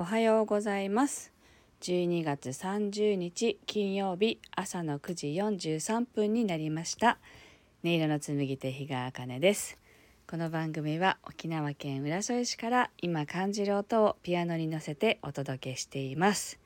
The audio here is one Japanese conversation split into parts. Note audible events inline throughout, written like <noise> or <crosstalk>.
おはようございます。12月30日金曜日朝の9時43分になりました。音色の紡手日川茜です。この番組は沖縄県浦添市から今感じる音をピアノに乗せてお届けしています。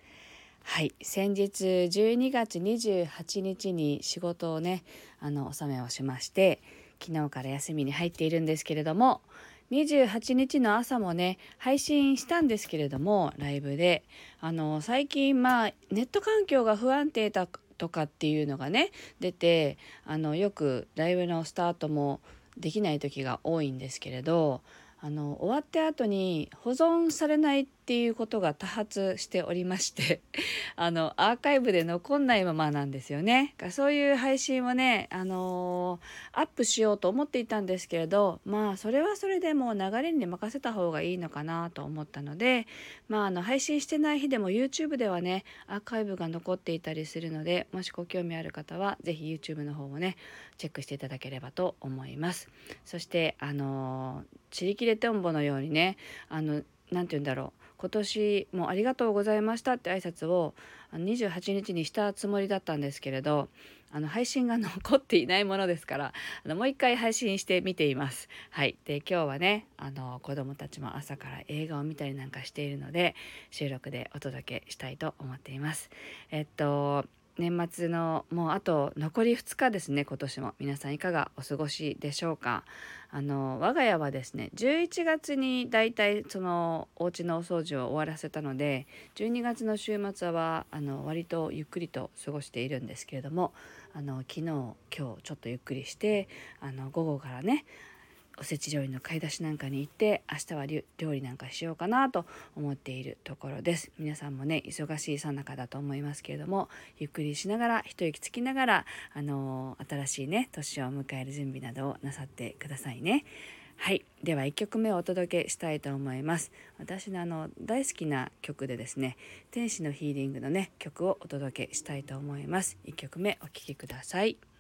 はい先日12月28日に仕事をねあの納めをしまして昨日から休みに入っているんですけれども28日の朝もね配信したんですけれどもライブで。あの最近まあネット環境が不安定だとかっていうのがね出てあのよくライブのスタートもできない時が多いんですけれどあの終わった後に保存されないっていうことが多発しておりまして <laughs> あのアーカイブで残んないままなんですよね。そういう配信をね、あのー、アップしようと思っていたんですけれどまあそれはそれでもう流れに任せた方がいいのかなと思ったので、まあ、あの配信してない日でも YouTube ではねアーカイブが残っていたりするのでもしご興味ある方は是非 YouTube の方をねチェックしていただければと思います。そしてあのー、チリキレトンボのようにねあの何て言うんだろう今年もありがとうございましたって挨拶を28日にしたつもりだったんですけれどあの配信が残っていないものですからあのもう一回配信してみています。はい、で今日はねあの子どもたちも朝から映画を見たりなんかしているので収録でお届けしたいと思っています。えっと年末のもうあと残り2日ですね今年も。皆さんいかがお過ごしでしょうか？あの我が家はですね11月にだいたいそのお家のお掃除を終わらせたので12月の週末はあの割とゆっくりと過ごしているんですけれどもあの昨日今日ちょっとゆっくりしてあの午後からねおせち料理の買い出しなんかに行って明日は料理なんかしようかなと思っているところです。皆さんもね忙しいさなかだと思いますけれどもゆっくりしながら一息つきながらあの新しいね年を迎える準備などをなさってくださいね。はい。では1曲目をお届けしたいと思います。私のあの大好きな曲でですね天使のヒーリングのね曲をお届けしたいと思います。1曲目お聴きください。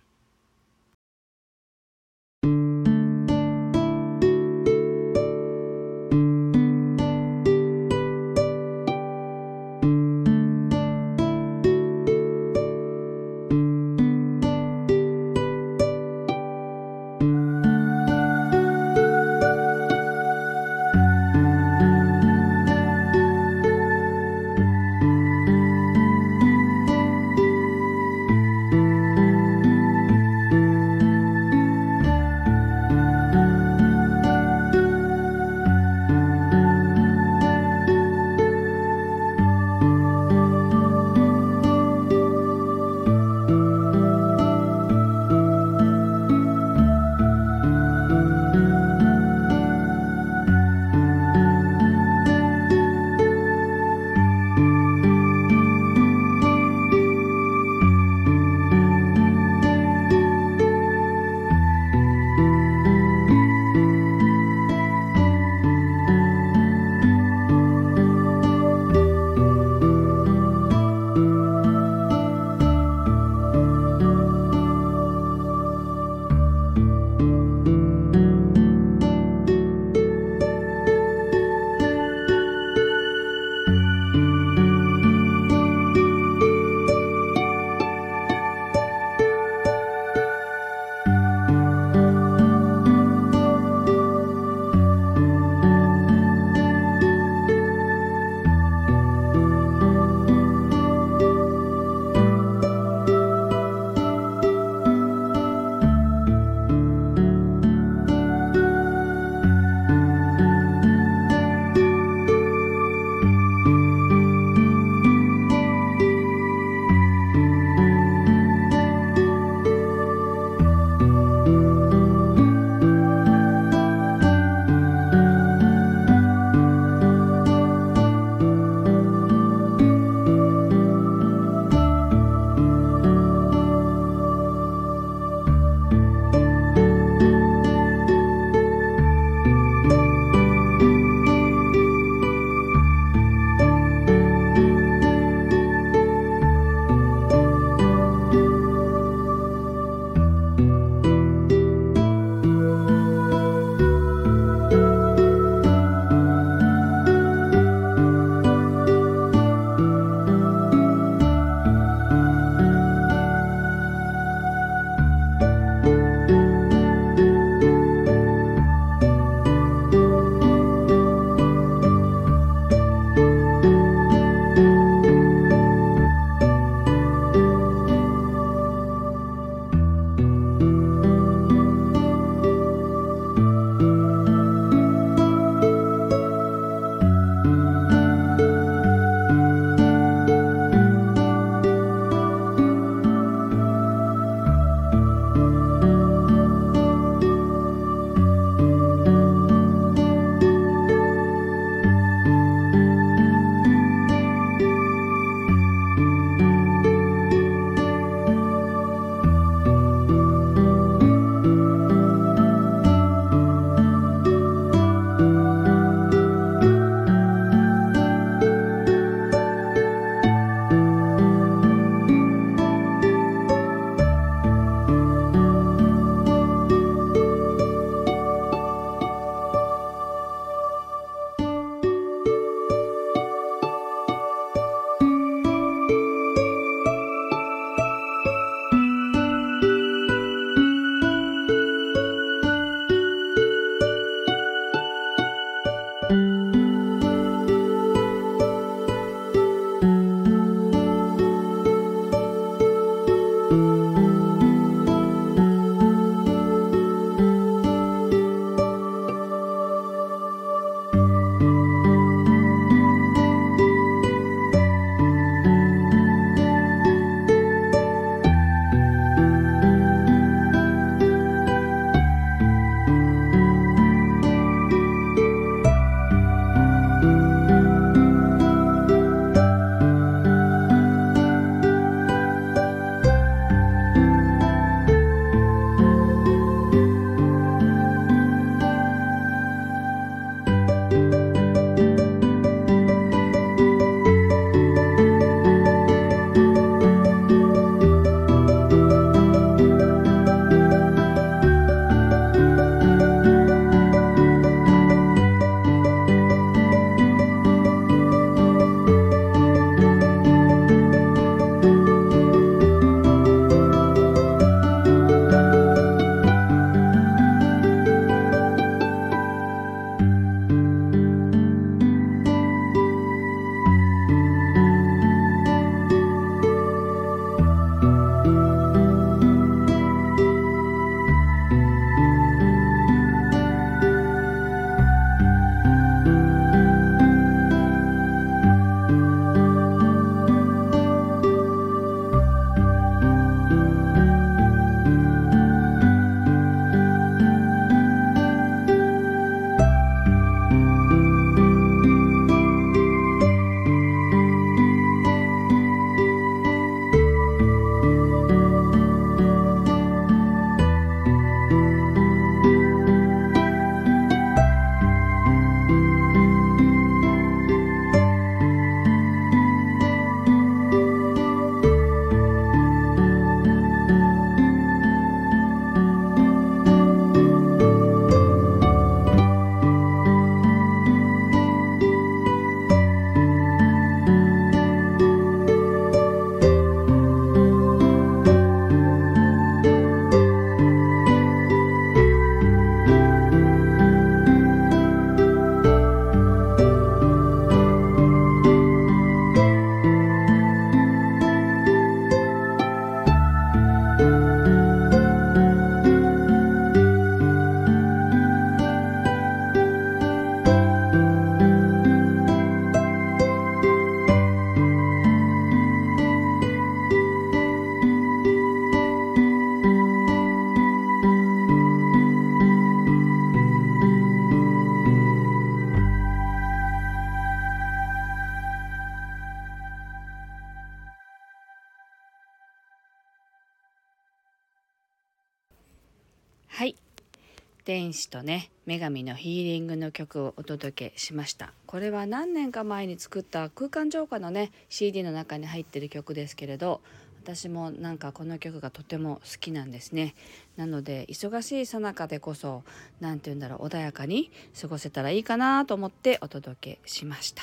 天使とね女神のヒーリングの曲をお届けしました。これは何年か前に作った空間浄化のね CD の中に入ってる曲ですけれど私もなんかこの曲がとても好きなんですね。なので忙しいさなかでこそ何て言うんだろう穏やかに過ごせたらいいかなと思ってお届けしました。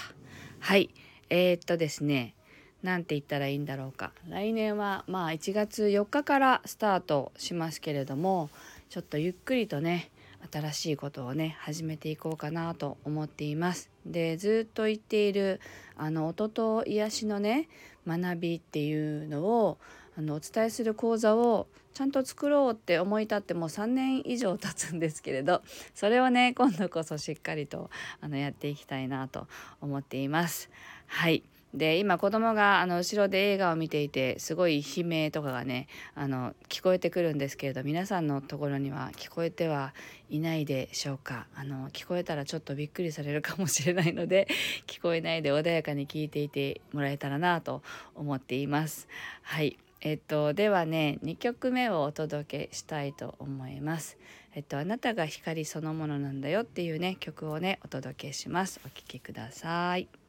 はい。えー、っとですね何て言ったらいいんだろうか。来年はまあ1月4日からスタートしますけれどもちょっとゆっくりとね新しいことをね始めていこうかなと思っています。でずっと言っているあの音と癒しのね学びっていうのをあのお伝えする講座をちゃんと作ろうって思い立ってもう3年以上経つんですけれどそれをね今度こそしっかりとあのやっていきたいなと思っています。はいで今子供があの後ろで映画を見ていてすごい悲鳴とかがねあの聞こえてくるんですけれど皆さんのところには聞こえてはいないでしょうかあの聞こえたらちょっとびっくりされるかもしれないので <laughs> 聞こえないで穏やかに聞いていてもらえたらなと思っています。はいえっと、ではね2曲目をお届けしたいと思います。えっと、あなたが光そのものなんだよっていうね曲をねお届けします。お聴きくださ。い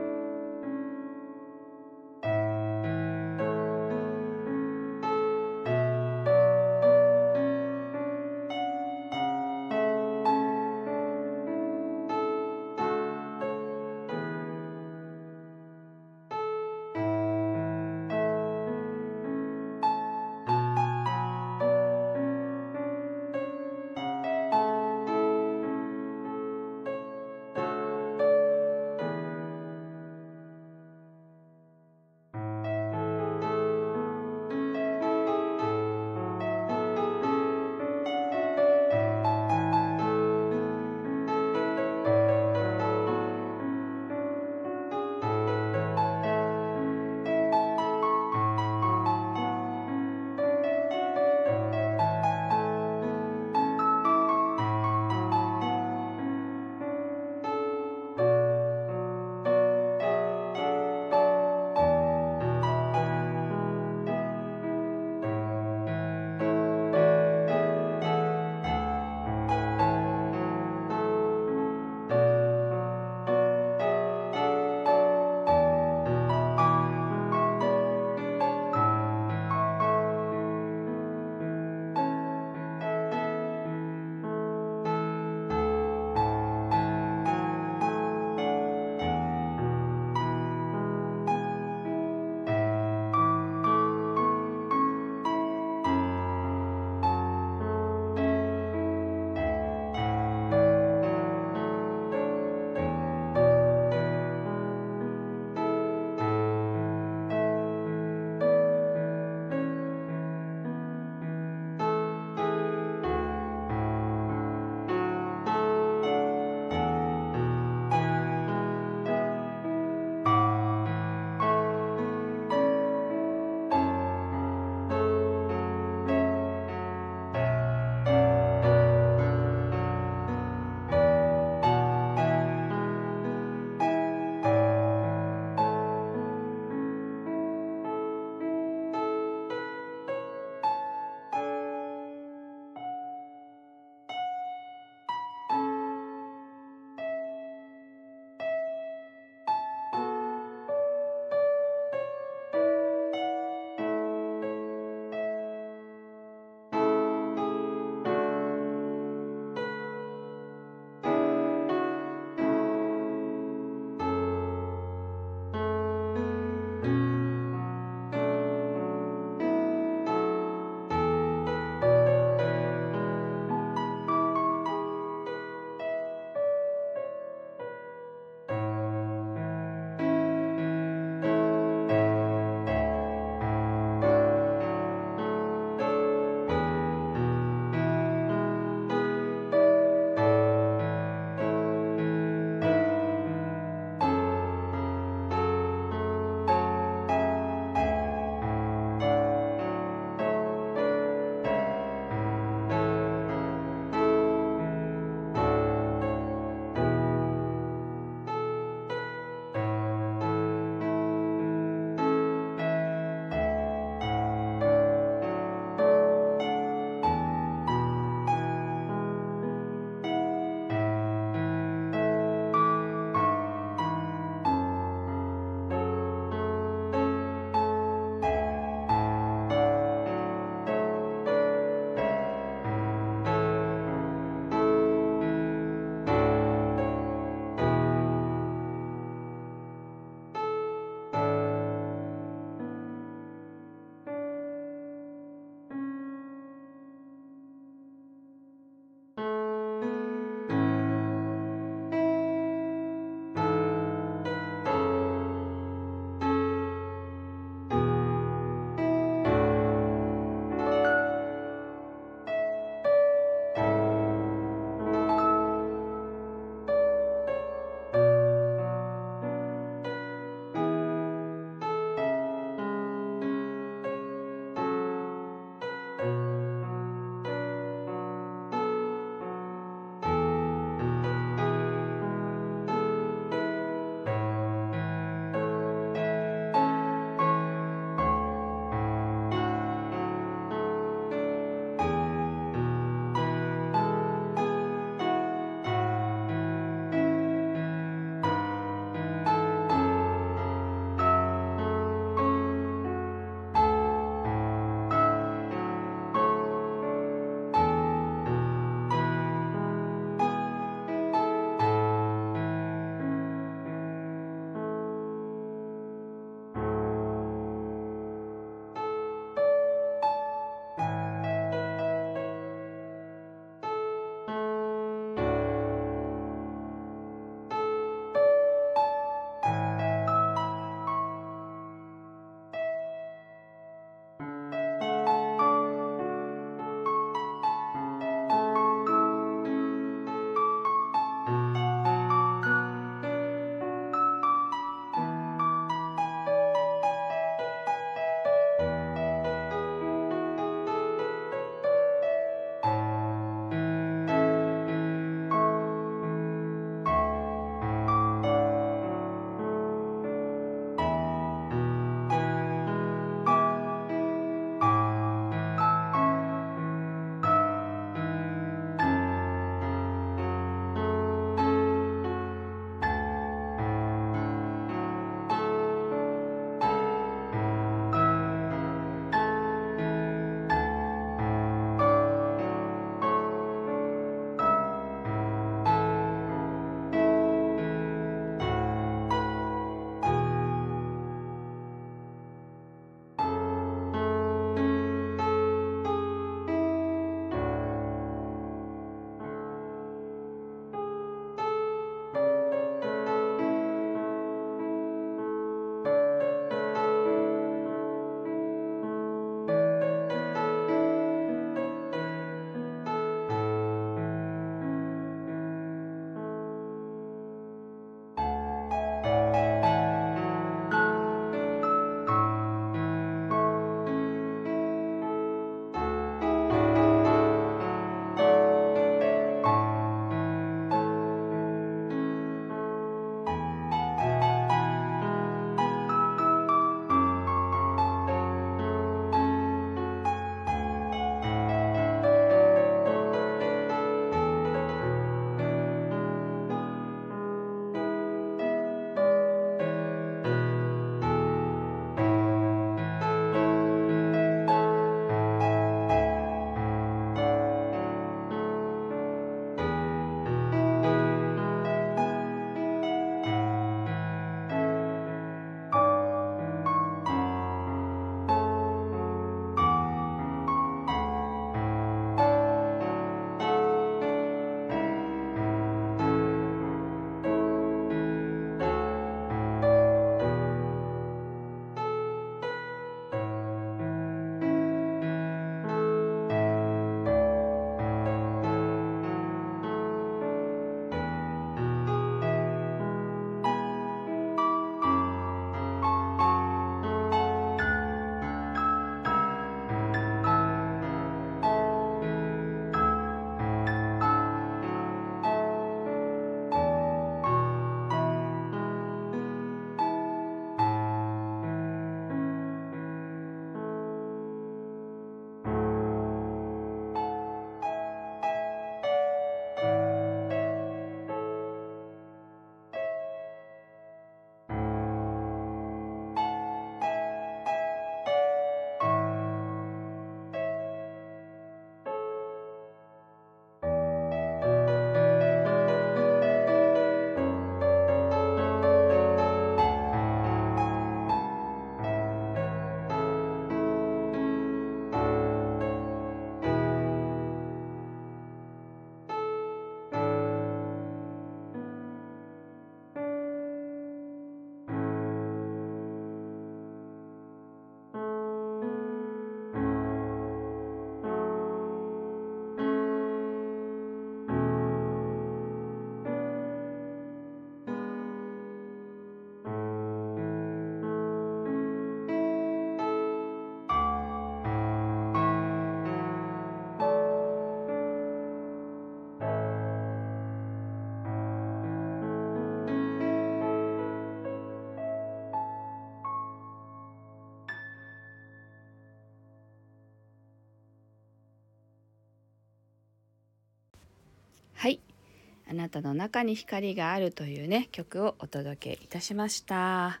あなたの中に光があるというね曲をお届けいたしました。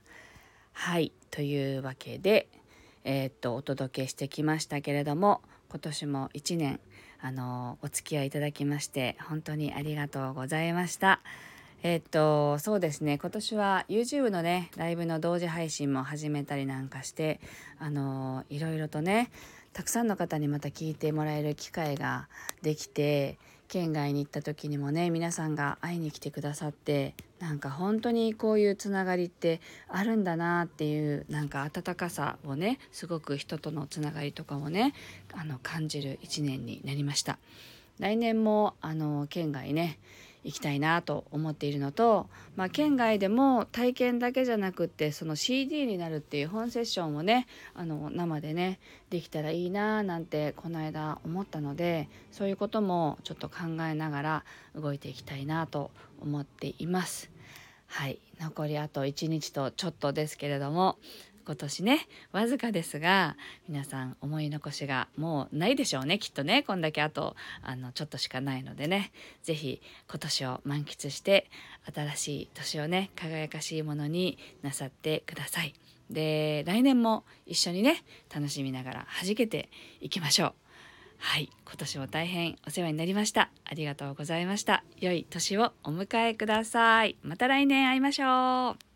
はいというわけでえー、っとお届けしてきましたけれども今年も1年あのお付き合いいただきまして本当にありがとうございました。え、っとそうですね今年は YouTube のねライブの同時配信も始めたりなんかしてあのいろいろとねたくさんの方にまた聞いてもらえる機会ができて県外に行った時にもね皆さんが会いに来てくださってなんか本当にこういうつながりってあるんだなっていうなんか温かさをねすごく人とのつながりとかもねあの感じる一年になりました。来年もあの県外ね行きたいなと思っているのと、まあ、県外でも体験だけじゃなくってその CD になるっていう本セッションをねあの生でねできたらいいななんてこの間思ったのでそういうこともちょっと考えながら動いていきたいなと思っています。はい残りあと1日とちょっとですけれども今年ねわずかですが皆さん思い残しがもうないでしょうねきっとねこんだけあとあのちょっとしかないのでね是非今年を満喫して新しい年をね輝かしいものになさってください。で来年も一緒にね楽しみながら弾けていきましょう。はい、今年も大変お世話になりました。ありがとうございました。良い年をお迎えください。また来年会いましょう。